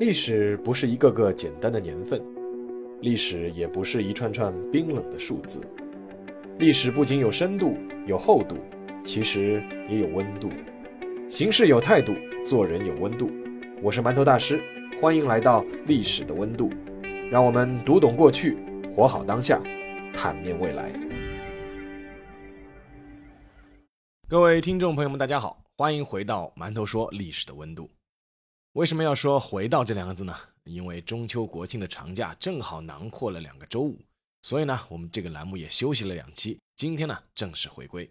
历史不是一个个简单的年份，历史也不是一串串冰冷的数字。历史不仅有深度、有厚度，其实也有温度。行事有态度，做人有温度。我是馒头大师，欢迎来到历史的温度，让我们读懂过去，活好当下，坦面未来。各位听众朋友们，大家好，欢迎回到馒头说历史的温度。为什么要说“回到”这两个字呢？因为中秋国庆的长假正好囊括了两个周五，所以呢，我们这个栏目也休息了两期。今天呢，正式回归。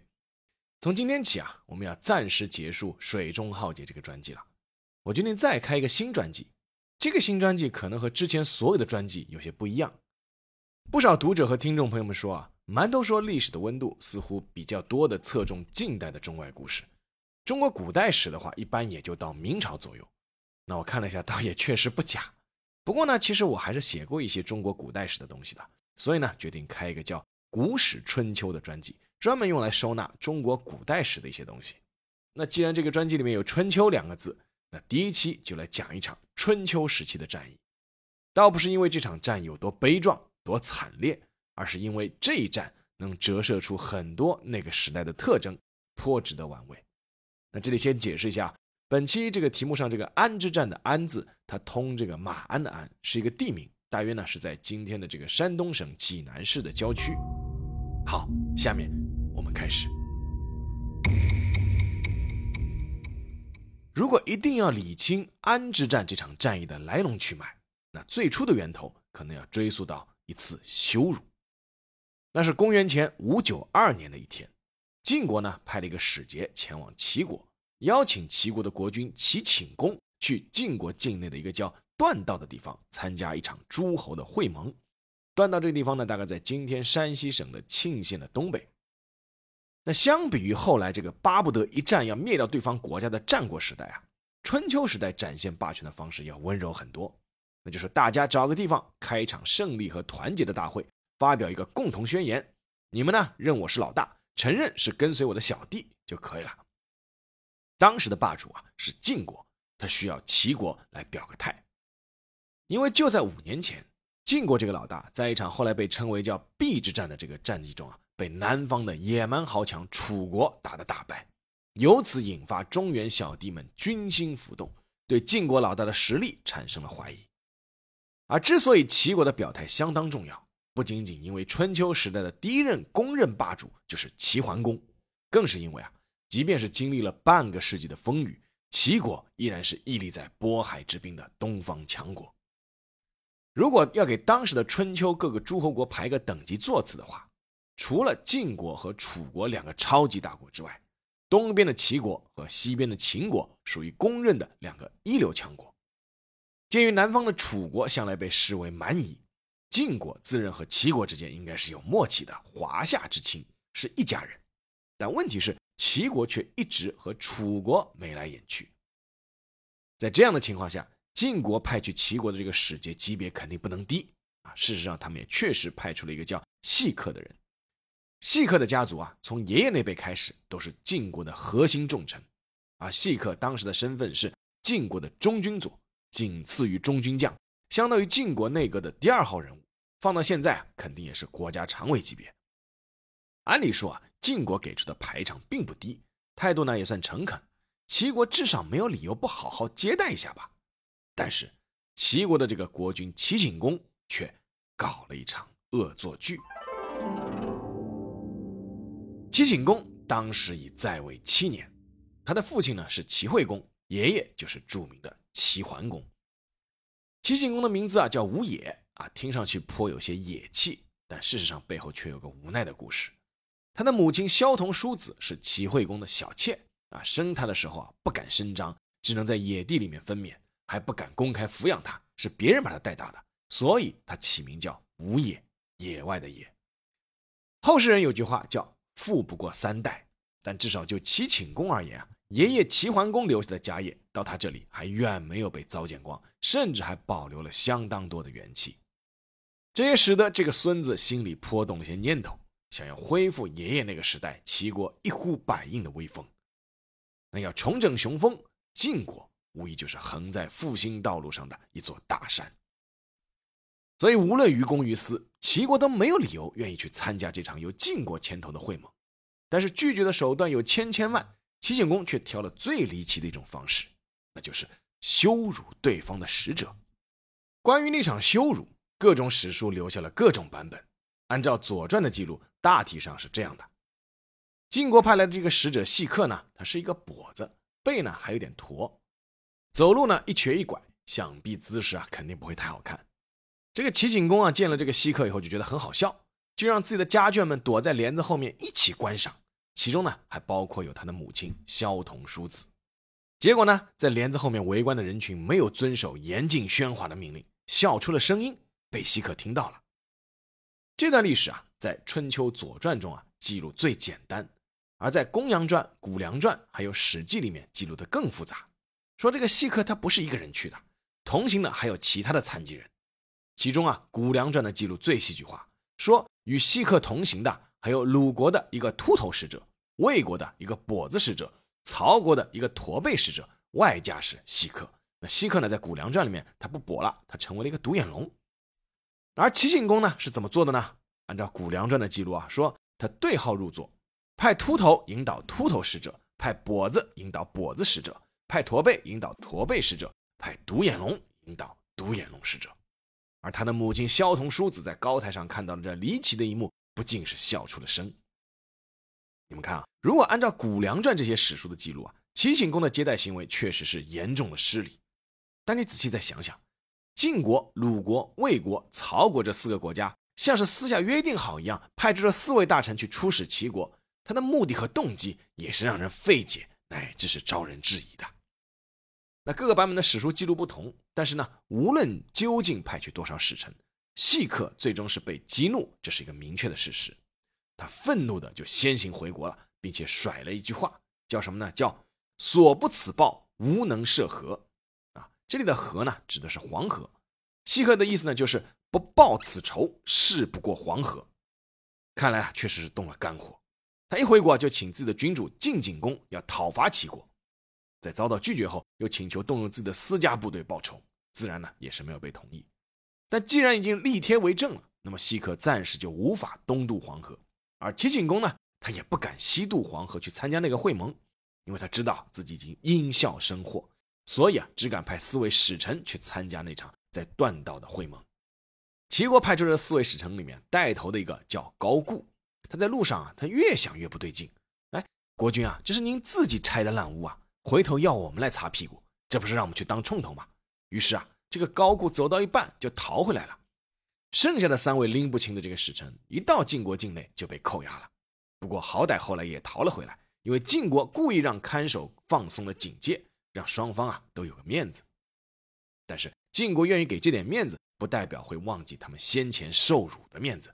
从今天起啊，我们要暂时结束《水中浩劫》这个专辑了。我决定再开一个新专辑。这个新专辑可能和之前所有的专辑有些不一样。不少读者和听众朋友们说啊，馒头说历史的温度似乎比较多的侧重近代的中外故事，中国古代史的话，一般也就到明朝左右。那我看了一下，倒也确实不假。不过呢，其实我还是写过一些中国古代史的东西的，所以呢，决定开一个叫《古史春秋》的专辑，专门用来收纳中国古代史的一些东西。那既然这个专辑里面有“春秋”两个字，那第一期就来讲一场春秋时期的战役。倒不是因为这场战有多悲壮、多惨烈，而是因为这一战能折射出很多那个时代的特征，颇值得玩味。那这里先解释一下。本期这个题目上这个安之战的安字，它通这个马鞍的鞍，是一个地名，大约呢是在今天的这个山东省济南市的郊区。好，下面我们开始。如果一定要理清安之战这场战役的来龙去脉，那最初的源头可能要追溯到一次羞辱。那是公元前五九二年的一天，晋国呢派了一个使节前往齐国。邀请齐国的国君齐顷公去晋国境内的一个叫段道的地方参加一场诸侯的会盟。段道这个地方呢，大概在今天山西省的沁县的东北。那相比于后来这个巴不得一战要灭掉对方国家的战国时代啊，春秋时代展现霸权的方式要温柔很多。那就是大家找个地方开一场胜利和团结的大会，发表一个共同宣言。你们呢认我是老大，承认是跟随我的小弟就可以了。当时的霸主啊是晋国，他需要齐国来表个态，因为就在五年前，晋国这个老大在一场后来被称为叫壁之战的这个战役中啊，被南方的野蛮豪强楚国打得大败，由此引发中原小弟们军心浮动，对晋国老大的实力产生了怀疑。而之所以齐国的表态相当重要，不仅仅因为春秋时代的第一任公认霸主就是齐桓公，更是因为啊。即便是经历了半个世纪的风雨，齐国依然是屹立在渤海之滨的东方强国。如果要给当时的春秋各个诸侯国排个等级座次的话，除了晋国和楚国两个超级大国之外，东边的齐国和西边的秦国属于公认的两个一流强国。鉴于南方的楚国向来被视为蛮夷，晋国自认和齐国之间应该是有默契的华夏之亲，是一家人。但问题是。齐国却一直和楚国眉来眼去，在这样的情况下，晋国派去齐国的这个使节级别肯定不能低啊。事实上，他们也确实派出了一个叫细客的人。细客的家族啊，从爷爷那辈开始都是晋国的核心重臣，啊细客当时的身份是晋国的中军佐，仅次于中军将，相当于晋国内阁的第二号人物。放到现在啊，肯定也是国家常委级别。按理说啊。晋国给出的排场并不低，态度呢也算诚恳，齐国至少没有理由不好好接待一下吧。但是齐国的这个国君齐景公却搞了一场恶作剧。齐景公当时已在位七年，他的父亲呢是齐惠公，爷爷就是著名的齐桓公。齐景公的名字啊叫吴野啊，听上去颇有些野气，但事实上背后却有个无奈的故事。他的母亲萧彤叔子是齐惠公的小妾啊，生他的时候啊不敢声张，只能在野地里面分娩，还不敢公开抚养他，是别人把他带大的，所以他起名叫无野，野外的野。后世人有句话叫“富不过三代”，但至少就齐顷公而言啊，爷爷齐桓公留下的家业到他这里还远没有被糟践光，甚至还保留了相当多的元气，这也使得这个孙子心里颇动了些念头。想要恢复爷爷那个时代齐国一呼百应的威风，那要重整雄风，晋国无疑就是横在复兴道路上的一座大山。所以，无论于公于私，齐国都没有理由愿意去参加这场由晋国牵头的会盟。但是，拒绝的手段有千千万，齐景公却挑了最离奇的一种方式，那就是羞辱对方的使者。关于那场羞辱，各种史书留下了各种版本。按照《左传》的记录，大体上是这样的：晋国派来的这个使者细客呢，他是一个跛子，背呢还有点驼，走路呢一瘸一拐，想必姿势啊肯定不会太好看。这个齐景公啊，见了这个稀客以后就觉得很好笑，就让自己的家眷们躲在帘子后面一起观赏，其中呢还包括有他的母亲萧童叔子。结果呢，在帘子后面围观的人群没有遵守严禁喧哗的命令，笑出了声音，被稀客听到了。这段历史啊，在《春秋左传》中啊记录最简单，而在《公羊传》《谷梁传》还有《史记》里面记录的更复杂。说这个稀客他不是一个人去的，同行的还有其他的残疾人。其中啊，《谷梁传》的记录最戏剧化，说与稀客同行的还有鲁国的一个秃头使者，魏国的一个跛子使者，曹国的一个驼背使者，外加是稀客。那稀客呢，在《谷梁传》里面他不跛了，他成为了一个独眼龙。而齐景公呢是怎么做的呢？按照《谷梁传》的记录啊，说他对号入座，派秃头引导秃头使者，派跛子引导跛子使者，派驼背引导驼背使者，派独眼龙引导独眼龙使者。而他的母亲萧彤叔子在高台上看到了这离奇的一幕，不禁是笑出了声。你们看啊，如果按照《谷梁传》这些史书的记录啊，齐景公的接待行为确实是严重的失礼。但你仔细再想想，晋国、鲁国、魏国、曹国这四个国家，像是私下约定好一样，派出了四位大臣去出使齐国，他的目的和动机也是让人费解，乃至是招人质疑的。那各个版本的史书记录不同，但是呢，无论究竟派去多少使臣，细客最终是被激怒，这是一个明确的事实。他愤怒的就先行回国了，并且甩了一句话，叫什么呢？叫“所不此报，无能涉河”。这里的河呢，指的是黄河。西客的意思呢，就是不报此仇，誓不过黄河。看来啊，确实是动了肝火。他一回国就请自己的君主晋景公要讨伐齐国。在遭到拒绝后，又请求动用自己的私家部队报仇，自然呢也是没有被同意。但既然已经立帖为证了，那么西客暂时就无法东渡黄河，而齐景公呢，他也不敢西渡黄河去参加那个会盟，因为他知道自己已经因笑生祸，所以啊，只敢派四位使臣去参加那场在断道的会盟。齐国派出的四位使臣里面，带头的一个叫高固，他在路上啊，他越想越不对劲，哎，国君啊，这是您自己拆的烂屋啊！回头要我们来擦屁股，这不是让我们去当冲头吗？于是啊，这个高固走到一半就逃回来了。剩下的三位拎不清的这个使臣，一到晋国境内就被扣押了。不过好歹后来也逃了回来，因为晋国故意让看守放松了警戒，让双方啊都有个面子。但是晋国愿意给这点面子，不代表会忘记他们先前受辱的面子。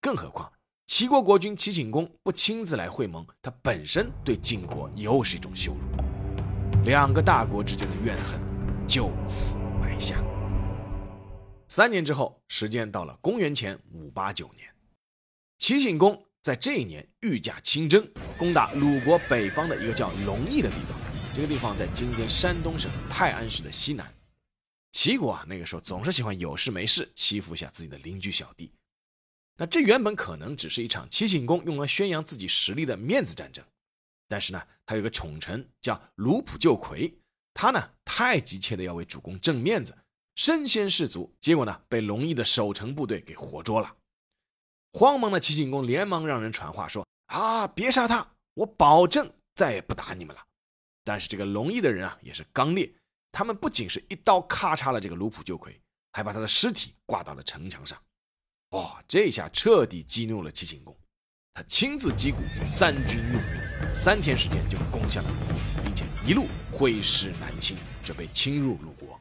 更何况齐国国君齐景公不亲自来会盟，他本身对晋国又是一种羞辱。两个大国之间的怨恨就此埋下。三年之后，时间到了公元前五八九年，齐景公在这一年御驾亲征，攻打鲁国北方的一个叫龙邑的地方。这个地方在今天山东省泰安市的西南。齐国啊，那个时候总是喜欢有事没事欺负一下自己的邻居小弟。那这原本可能只是一场齐景公用来宣扬自己实力的面子战争。但是呢，他有个宠臣叫卢普救魁，他呢太急切的要为主公挣面子，身先士卒，结果呢被龙邑的守城部队给活捉了。慌忙的齐景公连忙让人传话说：“啊，别杀他，我保证再也不打你们了。”但是这个龙裔的人啊也是刚烈，他们不仅是一刀咔嚓了这个卢普救魁，还把他的尸体挂到了城墙上。哇，这下彻底激怒了齐景公。他亲自击鼓，三军用兵，三天时间就攻下了鲁国，并且一路挥师南侵，准备侵入鲁国。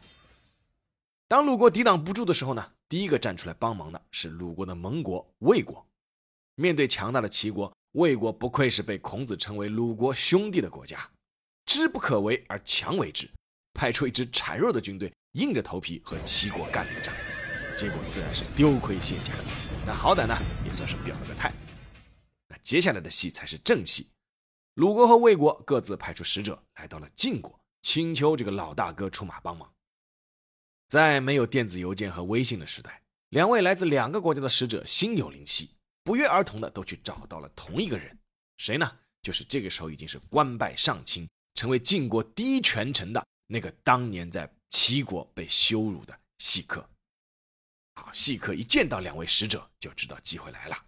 当鲁国抵挡不住的时候呢，第一个站出来帮忙的是鲁国的盟国魏国。面对强大的齐国，魏国不愧是被孔子称为鲁国兄弟的国家，知不可为而强为之，派出一支孱弱的军队，硬着头皮和齐国干了一仗，结果自然是丢盔卸甲，但好歹呢也算是表了个态。那接下来的戏才是正戏，鲁国和魏国各自派出使者来到了晋国，请求这个老大哥出马帮忙。在没有电子邮件和微信的时代，两位来自两个国家的使者心有灵犀，不约而同的都去找到了同一个人，谁呢？就是这个时候已经是官拜上卿，成为晋国第一权臣的那个当年在齐国被羞辱的细客。好，细客一见到两位使者，就知道机会来了。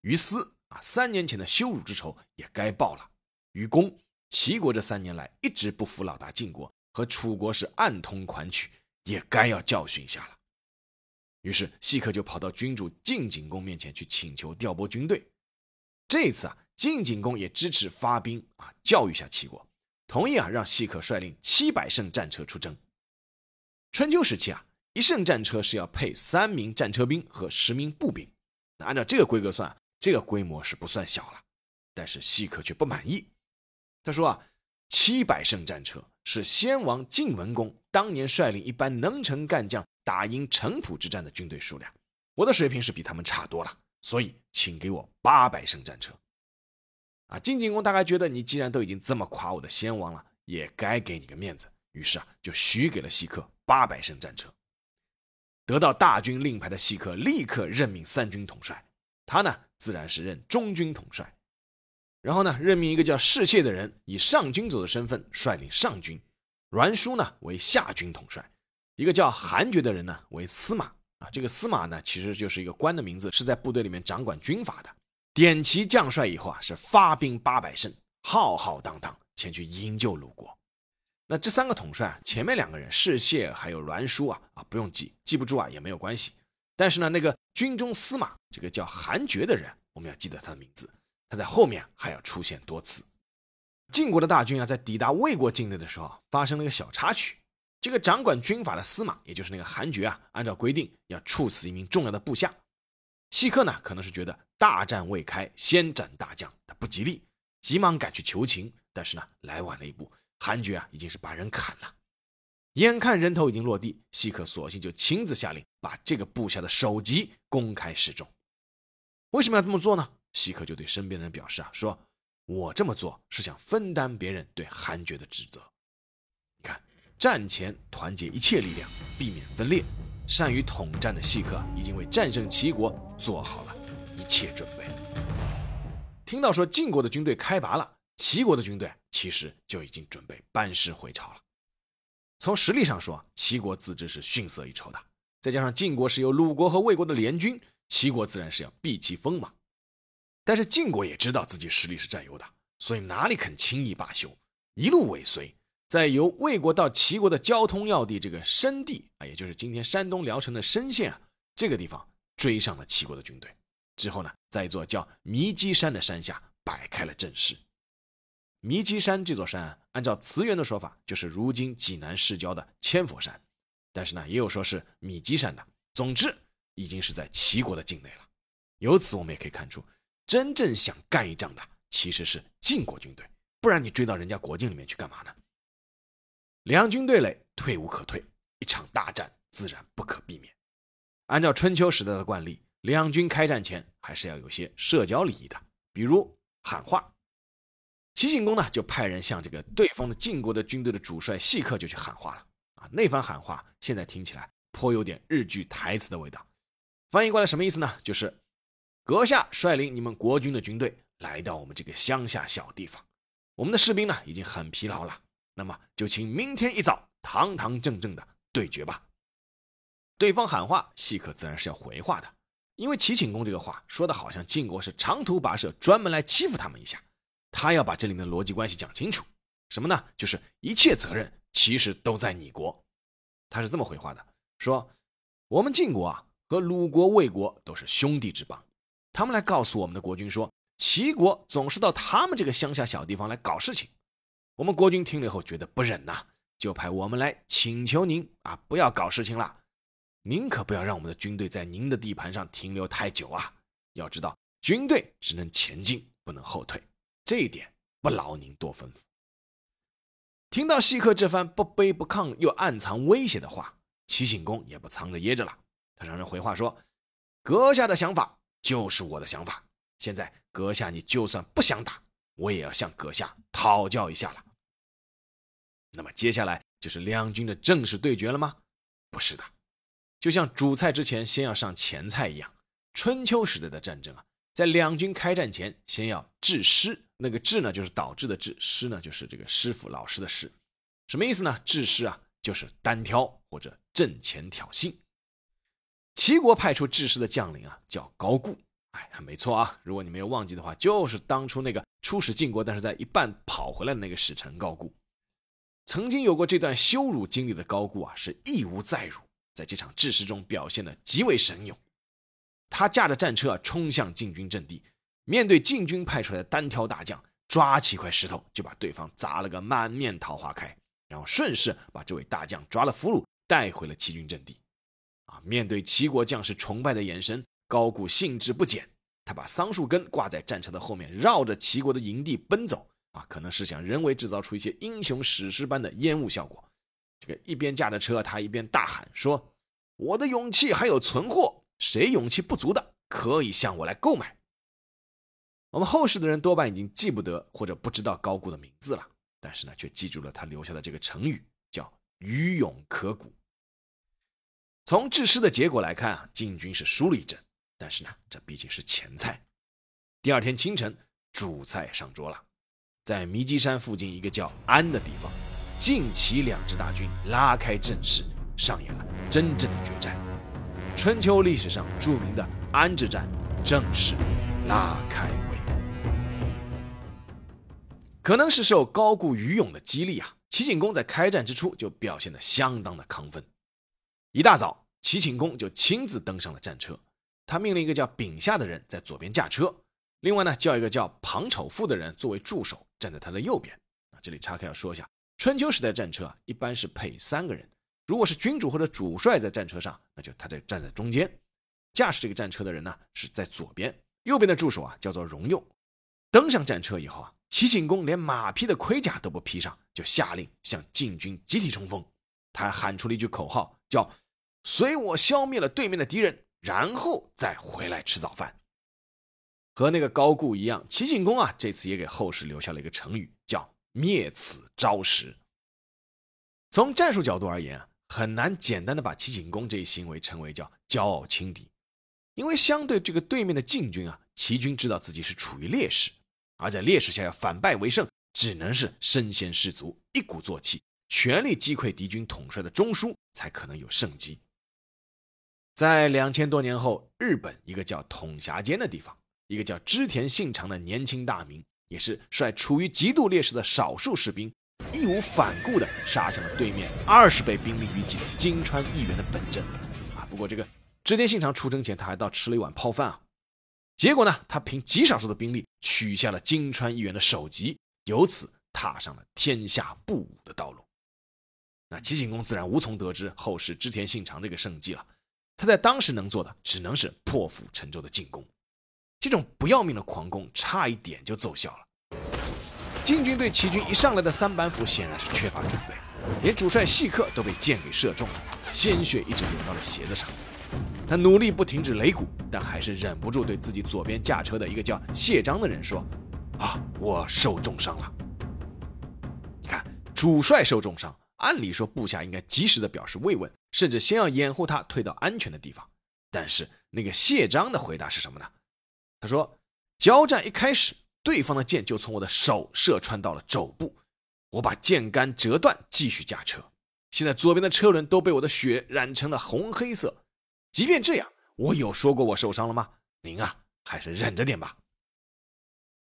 于私啊，三年前的羞辱之仇也该报了。于公，齐国这三年来一直不服老大晋国，和楚国是暗通款曲。也该要教训一下了。于是细客就跑到君主晋景公面前去请求调拨军队。这一次啊，晋景公也支持发兵啊，教育下齐国，同意啊让细可率领七百乘战车出征。春秋时期啊，一乘战车是要配三名战车兵和十名步兵。那按照这个规格算，这个规模是不算小了。但是细可却不满意，他说啊，七百乘战车。是先王晋文公当年率领一班能臣干将打赢城濮之战的军队数量，我的水平是比他们差多了，所以请给我八百乘战车。啊，晋景公大概觉得你既然都已经这么夸我的先王了，也该给你个面子，于是啊就许给了细客八百乘战车。得到大军令牌的西克立刻任命三军统帅，他呢自然是任中军统帅。然后呢，任命一个叫士燮的人，以上军佐的身份率领上军；阮叔呢为下军统帅，一个叫韩厥的人呢为司马。啊，这个司马呢其实就是一个官的名字，是在部队里面掌管军法的。点齐将帅以后啊，是发兵八百胜，浩浩荡荡前去营救鲁国。那这三个统帅啊，前面两个人士燮还有栾书啊，啊不用记，记不住啊也没有关系。但是呢，那个军中司马，这个叫韩厥的人，我们要记得他的名字。他在后面还要出现多次。晋国的大军啊，在抵达魏国境内的时候，发生了一个小插曲。这个掌管军法的司马，也就是那个韩厥啊，按照规定要处死一名重要的部下。西克呢，可能是觉得大战未开，先斩大将，他不吉利，急忙赶去求情。但是呢，来晚了一步，韩厥啊，已经是把人砍了。眼看人头已经落地，西克索性就亲自下令，把这个部下的首级公开示众。为什么要这么做呢？西克就对身边的人表示啊，说我这么做是想分担别人对韩厥的指责。你看，战前团结一切力量，避免分裂，善于统战的西克已经为战胜齐国做好了一切准备。听到说晋国的军队开拔了，齐国的军队其实就已经准备班师回朝了。从实力上说，齐国自知是逊色一筹的，再加上晋国是由鲁国和魏国的联军，齐国自然是要避其锋芒。但是晋国也知道自己实力是占优的，所以哪里肯轻易罢休，一路尾随，在由魏国到齐国的交通要地这个申地啊，也就是今天山东聊城的申县啊，这个地方追上了齐国的军队。之后呢，在一座叫弥基山的山下摆开了阵势。弥基山这座山，按照词源的说法，就是如今济南市郊的千佛山，但是呢，也有说是米基山的。总之，已经是在齐国的境内了。由此我们也可以看出。真正想干一仗的其实是晋国军队，不然你追到人家国境里面去干嘛呢？两军对垒，退无可退，一场大战自然不可避免。按照春秋时代的惯例，两军开战前还是要有些社交礼仪的，比如喊话。齐景公呢，就派人向这个对方的晋国的军队的主帅细客就去喊话了啊。那番喊话现在听起来颇有点日剧台词的味道，翻译过来什么意思呢？就是。阁下率领你们国军的军队来到我们这个乡下小地方，我们的士兵呢已经很疲劳了，那么就请明天一早堂堂正正的对决吧。对方喊话，细客自然是要回话的，因为齐景公这个话说的好像晋国是长途跋涉，专门来欺负他们一下，他要把这里面的逻辑关系讲清楚。什么呢？就是一切责任其实都在你国。他是这么回话的：说我们晋国啊和鲁国、魏国都是兄弟之邦。他们来告诉我们的国君说，齐国总是到他们这个乡下小地方来搞事情。我们国君听了以后觉得不忍呐，就派我们来请求您啊，不要搞事情了。您可不要让我们的军队在您的地盘上停留太久啊！要知道，军队只能前进，不能后退，这一点不劳您多吩咐。听到西克这番不卑不亢又暗藏威胁的话，齐景公也不藏着掖着了，他让人回话说：“阁下的想法。”就是我的想法。现在阁下，你就算不想打，我也要向阁下讨教一下了。那么接下来就是两军的正式对决了吗？不是的，就像主菜之前先要上前菜一样，春秋时代的战争啊，在两军开战前先要治师，那个治呢就是导致的治，师呢就是这个师傅老师的师，什么意思呢？治师啊就是单挑或者阵前挑衅。齐国派出治师的将领啊叫高固，哎，没错啊，如果你没有忘记的话，就是当初那个出使晋国但是在一半跑回来的那个使臣高固。曾经有过这段羞辱经历的高固啊，是义无再辱，在这场治师中表现的极为神勇。他驾着战车冲向晋军阵地，面对晋军派出来的单挑大将，抓起一块石头就把对方砸了个满面桃花开，然后顺势把这位大将抓了俘虏带回了齐军阵地。啊，面对齐国将士崇拜的眼神，高固兴致不减，他把桑树根挂在战车的后面，绕着齐国的营地奔走。啊，可能是想人为制造出一些英雄史诗般的烟雾效果。这个一边驾着车，他一边大喊说：“我的勇气还有存货，谁勇气不足的，可以向我来购买。”我们后世的人多半已经记不得或者不知道高固的名字了，但是呢，却记住了他留下的这个成语，叫“余勇可鼓”。从治师的结果来看啊，晋军是输了一阵，但是呢，这毕竟是前菜。第二天清晨，主菜上桌了。在弥基山附近一个叫安的地方，晋齐两支大军拉开阵势，上演了真正的决战。春秋历史上著名的安之战正式拉开帷幕。可能是受高固于勇的激励啊，齐景公在开战之初就表现得相当的亢奋。一大早，齐景公就亲自登上了战车，他命令一个叫丙下的人在左边驾车。另外呢，叫一个叫庞丑富的人作为助手，站在他的右边。这里岔开要说一下，春秋时代战车啊，一般是配三个人。如果是君主或者主帅在战车上，那就他在站在中间，驾驶这个战车的人呢是在左边，右边的助手啊叫做荣右。登上战车以后啊，齐景公连马匹的盔甲都不披上，就下令向晋军集体冲锋。他喊出了一句口号，叫“随我消灭了对面的敌人，然后再回来吃早饭。”和那个高固一样，齐景公啊，这次也给后世留下了一个成语，“灭此招食”。从战术角度而言啊，很难简单的把齐景公这一行为称为叫骄傲轻敌，因为相对这个对面的晋军啊，齐军知道自己是处于劣势，而在劣势下要反败为胜，只能是身先士卒，一鼓作气，全力击溃敌军统帅的中枢，才可能有胜机。在两千多年后，日本一个叫统辖间的地方。一个叫织田信长的年轻大名，也是率处于极度劣势的少数士兵，义无反顾地杀向了对面二十倍兵力于己的金川议员的本阵。啊，不过这个织田信长出征前，他还倒吃了一碗泡饭啊。结果呢，他凭极少数的兵力取下了金川议员的首级，由此踏上了天下不武的道路。那齐景公自然无从得知后世织田信长这个胜绩了。他在当时能做的，只能是破釜沉舟的进攻。这种不要命的狂攻，差一点就奏效了。晋军对齐军一上来的三板斧显然是缺乏准备，连主帅细客都被箭给射中了，鲜血一直流到了鞋子上。他努力不停止擂鼓，但还是忍不住对自己左边驾车的一个叫谢章的人说：“啊，我受重伤了。”你看，主帅受重伤，按理说部下应该及时的表示慰问，甚至先要掩护他退到安全的地方。但是那个谢章的回答是什么呢？他说：“交战一开始，对方的箭就从我的手射穿到了肘部，我把箭杆折断，继续驾车。现在左边的车轮都被我的血染成了红黑色。即便这样，我有说过我受伤了吗？您啊，还是忍着点吧。”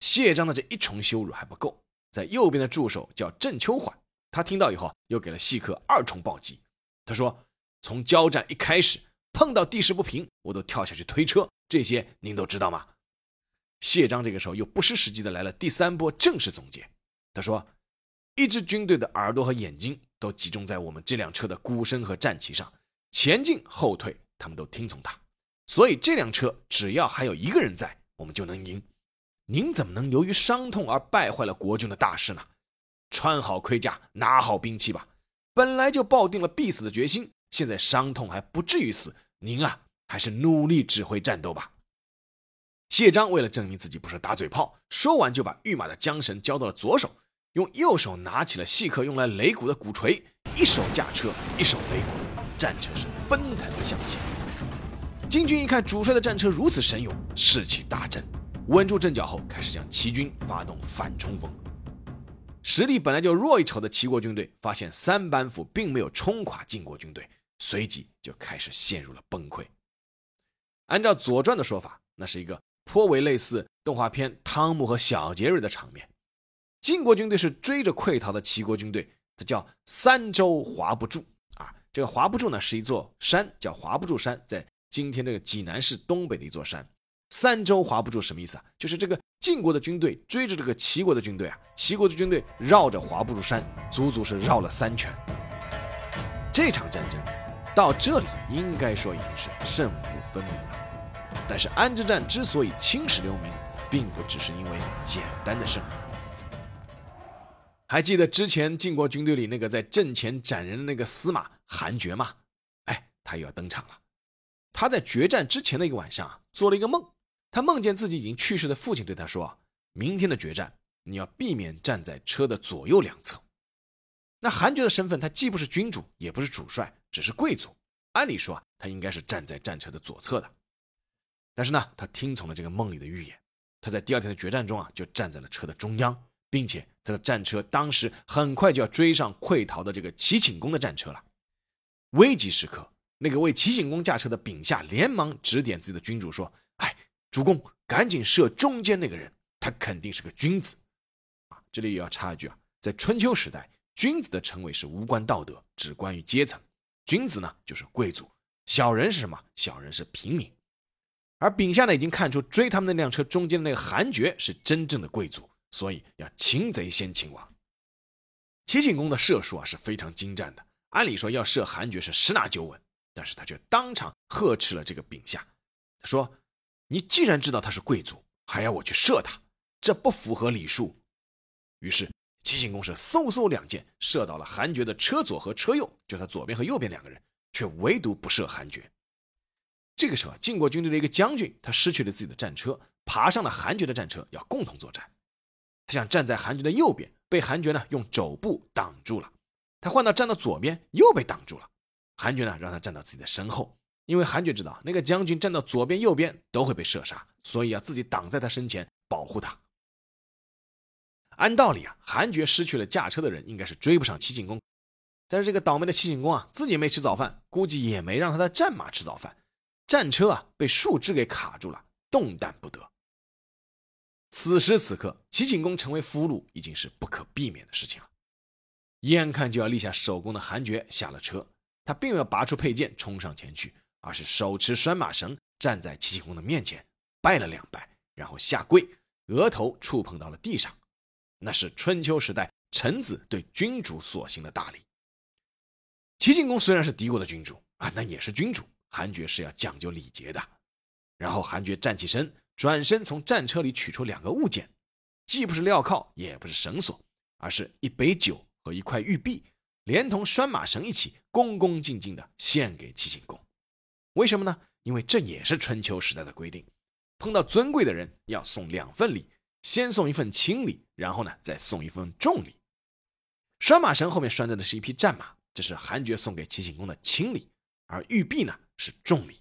谢章的这一重羞辱还不够，在右边的助手叫郑秋缓，他听到以后又给了细客二重暴击。他说：“从交战一开始，碰到地势不平，我都跳下去推车，这些您都知道吗？”谢章这个时候又不失时机的来了第三波正式总结。他说：“一支军队的耳朵和眼睛都集中在我们这辆车的鼓声和战旗上，前进后退，他们都听从他。所以这辆车只要还有一个人在，我们就能赢。您怎么能由于伤痛而败坏了国军的大事呢？穿好盔甲，拿好兵器吧。本来就抱定了必死的决心，现在伤痛还不至于死，您啊，还是努力指挥战斗吧。”谢章为了证明自己不是打嘴炮，说完就把御马的缰绳交到了左手，用右手拿起了细刻用来擂鼓的鼓槌，一手驾车，一手擂鼓，战车是奔腾向前。金军一看主帅的战车如此神勇，士气大振，稳住阵脚后，开始向齐军发动反冲锋。实力本来就弱一筹的齐国军队，发现三板斧并没有冲垮晋国军队，随即就开始陷入了崩溃。按照《左传》的说法，那是一个颇为类似动画片《汤姆和小杰瑞》的场面。晋国军队是追着溃逃的齐国军队，它叫三周华不住啊。这个华不住呢，是一座山，叫华不住山，在今天这个济南市东北的一座山。三周华不住什么意思啊？就是这个。晋国的军队追着这个齐国的军队啊，齐国的军队绕着华不住山，足足是绕了三圈。这场战争到这里应该说已经是胜负分明。但是安之战之所以青史留名，并不只是因为简单的胜负。还记得之前晋国军队里那个在阵前斩人的那个司马韩厥吗？哎，他又要登场了。他在决战之前的一个晚上做了一个梦。他梦见自己已经去世的父亲对他说：“明天的决战，你要避免站在车的左右两侧。”那韩厥的身份，他既不是君主，也不是主帅，只是贵族。按理说啊，他应该是站在战车的左侧的。但是呢，他听从了这个梦里的预言，他在第二天的决战中啊，就站在了车的中央，并且他的战车当时很快就要追上溃逃的这个齐景公的战车了。危急时刻，那个为齐景公驾车的丙下连忙指点自己的君主说：“哎。”主公，赶紧射中间那个人，他肯定是个君子，啊！这里也要插一句啊，在春秋时代，君子的称谓是无关道德，只关于阶层。君子呢，就是贵族；小人是什么？小人是平民。而丙下呢，已经看出追他们那辆车中间的那个韩厥是真正的贵族，所以要擒贼先擒王。齐景公的射术啊是非常精湛的，按理说要射韩厥是十拿九稳，但是他却当场呵斥了这个丙下，他说。你既然知道他是贵族，还要我去射他，这不符合礼数。于是齐景公是嗖嗖两箭射到了韩厥的车左和车右，就他左边和右边两个人，却唯独不射韩厥。这个时候，晋国军队的一个将军，他失去了自己的战车，爬上了韩厥的战车，要共同作战。他想站在韩厥的右边，被韩厥呢用肘部挡住了。他换到站到左边，又被挡住了。韩厥呢让他站到自己的身后。因为韩厥知道那个将军站到左边、右边都会被射杀，所以要自己挡在他身前保护他。按道理啊，韩厥失去了驾车的人应该是追不上齐景公，但是这个倒霉的齐景公啊，自己没吃早饭，估计也没让他的战马吃早饭，战车啊被树枝给卡住了，动弹不得。此时此刻，齐景公成为俘虏已经是不可避免的事情了。眼看就要立下首功的韩厥下了车，他并没有拔出佩剑冲上前去。而是手持拴马绳站在齐景公的面前，拜了两拜，然后下跪，额头触碰到了地上。那是春秋时代臣子对君主所行的大礼。齐景公虽然是敌国的君主啊，那也是君主，韩厥是要讲究礼节的。然后韩厥站起身，转身从战车里取出两个物件，既不是镣铐，也不是绳索，而是一杯酒和一块玉璧，连同拴马绳一起，恭恭敬敬地献给齐景公。为什么呢？因为这也是春秋时代的规定，碰到尊贵的人要送两份礼，先送一份轻礼，然后呢再送一份重礼。拴马绳后面拴着的是一匹战马，这是韩厥送给齐景公的轻礼，而玉璧呢是重礼。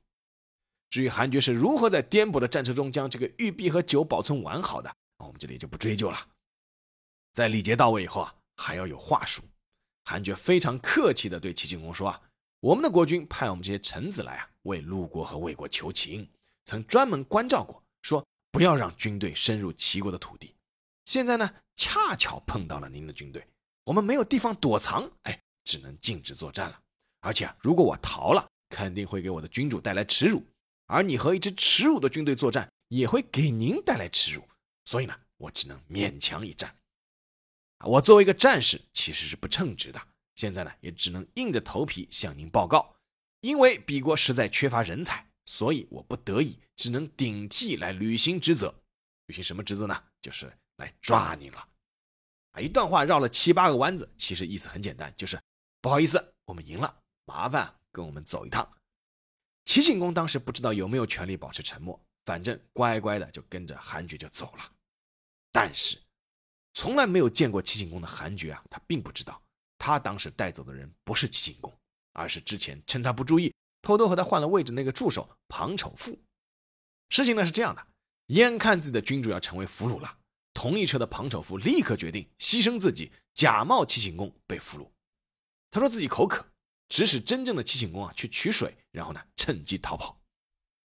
至于韩厥是如何在颠簸的战车中将这个玉璧和酒保存完好的，我们这里就不追究了。在礼节到位以后啊，还要有话术。韩厥非常客气地对齐景公说啊。我们的国君派我们这些臣子来啊，为陆国和魏国求情，曾专门关照过，说不要让军队深入齐国的土地。现在呢，恰巧碰到了您的军队，我们没有地方躲藏，哎，只能禁止作战了。而且啊，如果我逃了，肯定会给我的君主带来耻辱，而你和一支耻辱的军队作战，也会给您带来耻辱。所以呢，我只能勉强一战。我作为一个战士，其实是不称职的。现在呢，也只能硬着头皮向您报告，因为比国实在缺乏人才，所以我不得已只能顶替来履行职责。履行什么职责呢？就是来抓您了。啊，一段话绕了七八个弯子，其实意思很简单，就是不好意思，我们赢了，麻烦跟我们走一趟。齐景公当时不知道有没有权利保持沉默，反正乖乖的就跟着韩厥就走了。但是，从来没有见过齐景公的韩厥啊，他并不知道，他当时带走的人不是齐景公，而是之前趁他不注意，偷偷和他换了位置那个助手庞丑富。事情呢是这样的，眼看自己的君主要成为俘虏了，同一车的庞丑富立刻决定牺牲自己，假冒齐景公被俘虏。他说自己口渴，指使真正的齐景公啊去取水，然后呢趁机逃跑。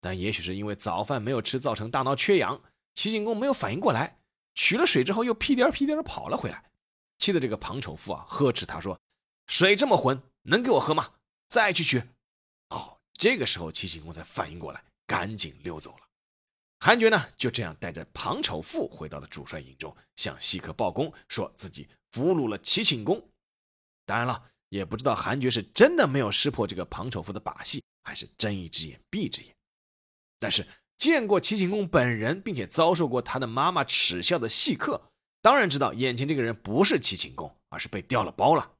但也许是因为早饭没有吃，造成大脑缺氧，齐景公没有反应过来，取了水之后又屁颠屁颠的跑了回来，气得这个庞丑富啊呵斥他说：“水这么浑，能给我喝吗？再去取。”哦，这个时候齐景公才反应过来，赶紧溜走了。韩厥呢就这样带着庞丑富回到了主帅营中，向细客报功，说自己俘虏了齐景公。当然了，也不知道韩厥是真的没有识破这个庞丑富的把戏，还是睁一只眼闭一只眼。但是见过齐景公本人，并且遭受过他的妈妈耻笑的细客，当然知道眼前这个人不是齐景公，而是被调了包了。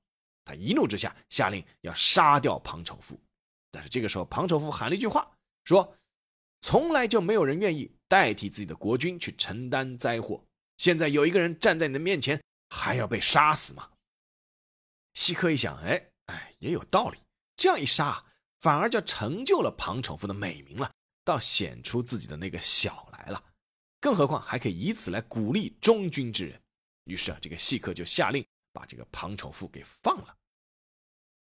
他一怒之下下令要杀掉庞丑富。但是这个时候，庞丑富喊了一句话，说：“从来就没有人愿意代替自己的国君去承担灾祸。现在有一个人站在你的面前，还要被杀死吗？”细客一想，哎哎，也有道理。这样一杀，反而就成就了庞丑富的美名了。倒显出自己的那个小来了，更何况还可以以此来鼓励忠君之人。于是啊，这个细客就下令把这个庞丑富给放了。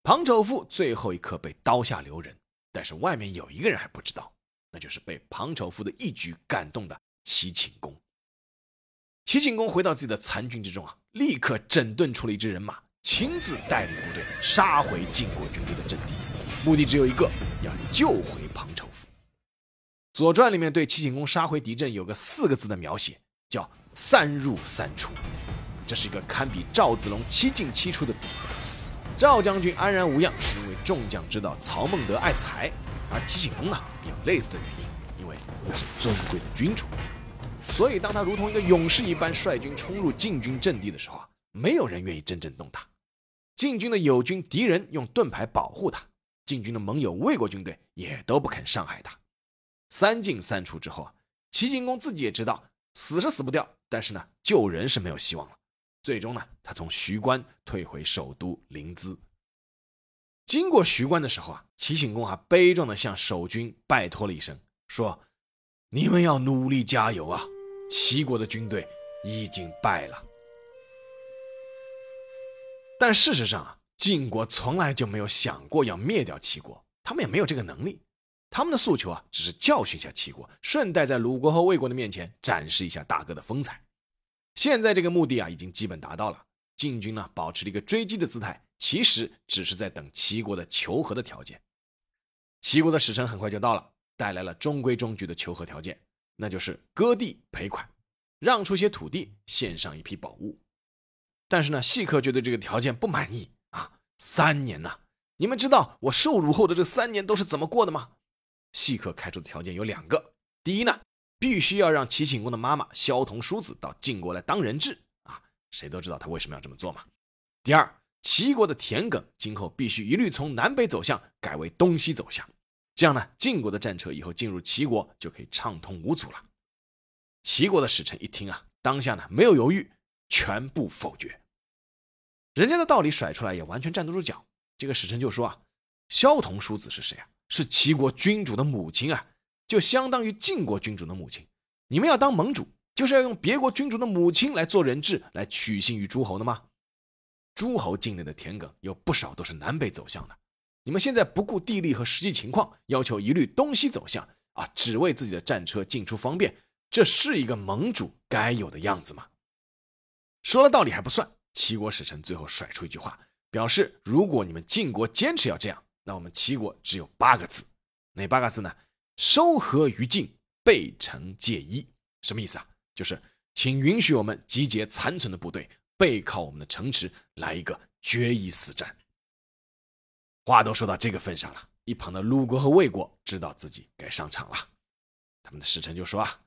庞丑富最后一刻被刀下留人，但是外面有一个人还不知道，那就是被庞丑富的一举感动的齐景公。齐景公回到自己的残军之中啊，立刻整顿出了一支人马，亲自带领部队杀回晋国军队的阵地，目的只有一个，要救回庞丑富。《左传》里面对齐景公杀回敌阵有个四个字的描写，叫“三入三出”，这是一个堪比赵子龙七进七出的比喻。赵将军安然无恙，是因为众将知道曹孟德爱才；而齐景公呢，也有类似的原因，因为他是尊贵的君主。所以，当他如同一个勇士一般率军冲入晋军阵地的时候啊，没有人愿意真正动他。晋军的友军敌人用盾牌保护他，晋军的盟友魏国军队也都不肯伤害他。三进三出之后啊，齐景公自己也知道死是死不掉，但是呢，救人是没有希望了。最终呢，他从徐关退回首都临淄。经过徐关的时候啊，齐景公还悲壮的向守军拜托了一声，说：“你们要努力加油啊！齐国的军队已经败了。”但事实上啊，晋国从来就没有想过要灭掉齐国，他们也没有这个能力。他们的诉求啊，只是教训一下齐国，顺带在鲁国和魏国的面前展示一下大哥的风采。现在这个目的啊，已经基本达到了。晋军呢，保持了一个追击的姿态，其实只是在等齐国的求和的条件。齐国的使臣很快就到了，带来了中规中矩的求和条件，那就是割地赔款，让出些土地，献上一批宝物。但是呢，细客却对这个条件不满意啊！三年呐，你们知道我受辱后的这三年都是怎么过的吗？细客开出的条件有两个：第一呢，必须要让齐景公的妈妈萧彤叔子到晋国来当人质啊，谁都知道他为什么要这么做嘛；第二，齐国的田埂今后必须一律从南北走向改为东西走向，这样呢，晋国的战车以后进入齐国就可以畅通无阻了。齐国的使臣一听啊，当下呢没有犹豫，全部否决。人家的道理甩出来也完全站得住脚。这个使臣就说啊，萧彤叔子是谁啊？是齐国君主的母亲啊，就相当于晋国君主的母亲。你们要当盟主，就是要用别国君主的母亲来做人质，来取信于诸侯的吗？诸侯境内的田埂有不少都是南北走向的，你们现在不顾地利和实际情况，要求一律东西走向啊，只为自己的战车进出方便，这是一个盟主该有的样子吗？说了道理还不算，齐国使臣最后甩出一句话，表示如果你们晋国坚持要这样。那我们齐国只有八个字，哪八个字呢？收合于晋，背城借一。什么意思啊？就是请允许我们集结残存的部队，背靠我们的城池，来一个决一死战。话都说到这个份上了，一旁的鲁国和魏国知道自己该上场了。他们的使臣就说啊：“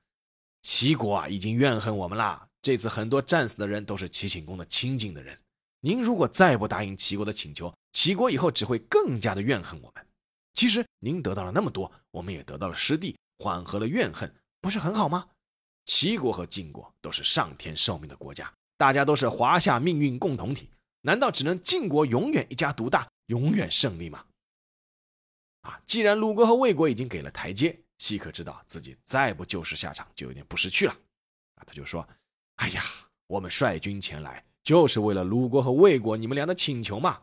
齐国啊，已经怨恨我们啦。这次很多战死的人都是齐景公的亲近的人。您如果再不答应齐国的请求，”齐国以后只会更加的怨恨我们。其实您得到了那么多，我们也得到了失地，缓和了怨恨，不是很好吗？齐国和晋国都是上天受命的国家，大家都是华夏命运共同体，难道只能晋国永远一家独大，永远胜利吗？啊，既然鲁国和魏国已经给了台阶，西可知道自己再不救市下场，就有点不识趣了。啊，他就说：“哎呀，我们率军前来，就是为了鲁国和魏国你们俩的请求嘛。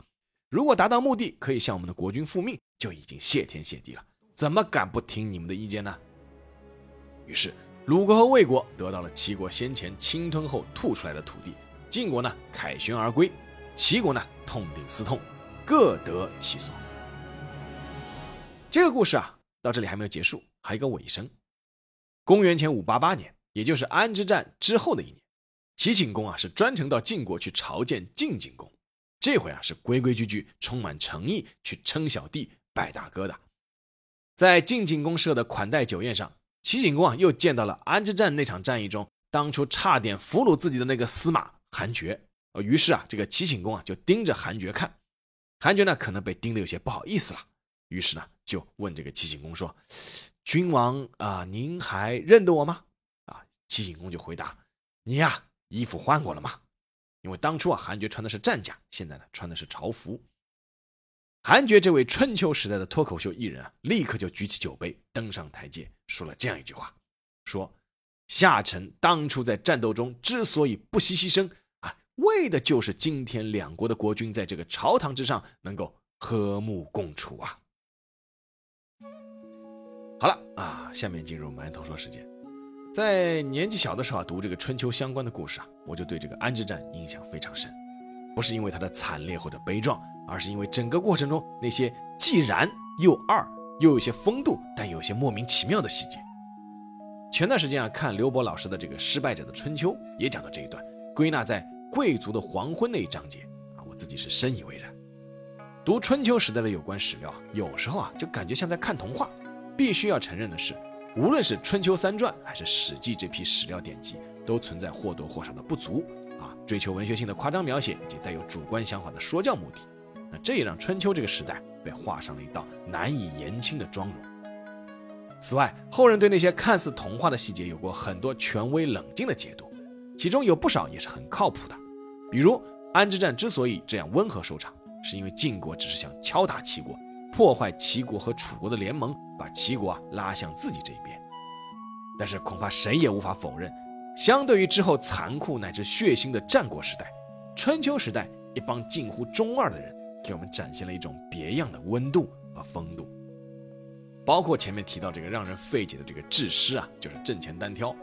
如果达到目的，可以向我们的国君复命，就已经谢天谢地了。怎么敢不听你们的意见呢？”于是。鲁国和魏国得到了齐国先前侵吞后吐出来的土地，晋国呢凯旋而归，齐国呢痛定思痛，各得其所。这个故事啊，到这里还没有结束，还有一个尾声。公元前五八八年，也就是安之战之后的一年，齐景公啊是专程到晋国去朝见晋景公，这回啊是规规矩矩、充满诚意去称小弟、拜大哥的，在晋景公设的款待酒宴上。齐景公啊，又见到了安之战那场战役中，当初差点俘虏自己的那个司马韩厥。呃，于是啊，这个齐景公啊，就盯着韩厥看。韩厥呢，可能被盯得有些不好意思了，于是呢，就问这个齐景公说：“君王啊，您还认得我吗？”啊，齐景公就回答：“你呀，衣服换过了吗？因为当初啊，韩厥穿的是战甲，现在呢，穿的是朝服。”韩厥这位春秋时代的脱口秀艺人啊，立刻就举起酒杯，登上台阶，说了这样一句话：“说夏臣当初在战斗中之所以不惜牺牲啊，为的就是今天两国的国君在这个朝堂之上能够和睦共处啊。”好了啊，下面进入馒头说时间。在年纪小的时候啊，读这个春秋相关的故事啊，我就对这个安之战印象非常深，不是因为它的惨烈或者悲壮。而是因为整个过程中那些既燃又二又有些风度，但有些莫名其妙的细节。前段时间啊，看刘博老师的这个《失败者的春秋》，也讲到这一段，归纳在贵族的黄昏那一章节啊，我自己是深以为然。读春秋时代的有关史料，有时候啊，就感觉像在看童话。必须要承认的是，无论是《春秋三传》还是《史记》这批史料典籍，都存在或多或少的不足啊，追求文学性的夸张描写以及带有主观想法的说教目的。那这也让春秋这个时代被画上了一道难以言清的妆容。此外，后人对那些看似童话的细节有过很多权威冷静的解读，其中有不少也是很靠谱的。比如安之战之所以这样温和收场，是因为晋国只是想敲打齐国，破坏齐国和楚国的联盟，把齐国啊拉向自己这一边。但是恐怕谁也无法否认，相对于之后残酷乃至血腥的战国时代，春秋时代一帮近乎中二的人。给我们展现了一种别样的温度和风度，包括前面提到这个让人费解的这个制师啊，就是阵前单挑。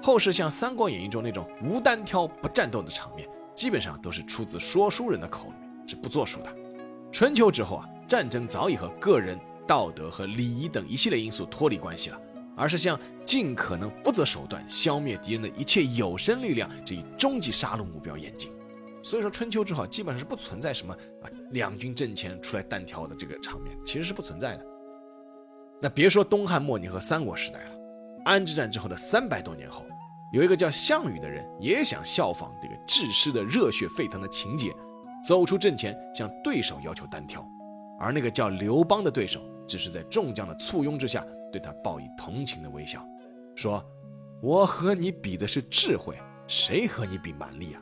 后世像《三国演义》中那种无单挑不战斗的场面，基本上都是出自说书人的口里面，是不作数的。春秋之后啊，战争早已和个人道德和礼仪等一系列因素脱离关系了，而是向尽可能不择手段消灭敌人的一切有生力量这一终极杀戮目标演进。所以说春秋之后基本上是不存在什么啊两军阵前出来单挑的这个场面，其实是不存在的。那别说东汉末年和三国时代了，安之战之后的三百多年后，有一个叫项羽的人也想效仿这个制诗的热血沸腾的情节，走出阵前向对手要求单挑，而那个叫刘邦的对手只是在众将的簇拥之下对他报以同情的微笑，说：“我和你比的是智慧，谁和你比蛮力啊？”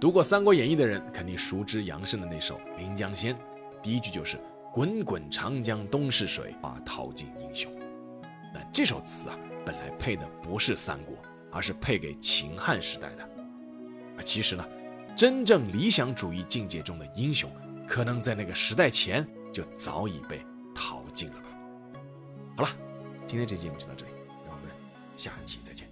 读过《三国演义》的人肯定熟知杨慎的那首《临江仙》，第一句就是“滚滚长江东逝水，把淘尽英雄”。但这首词啊，本来配的不是三国，而是配给秦汉时代的。啊其实呢，真正理想主义境界中的英雄，可能在那个时代前就早已被淘尽了吧。好了，今天这期节目就到这里，让我们下期再见。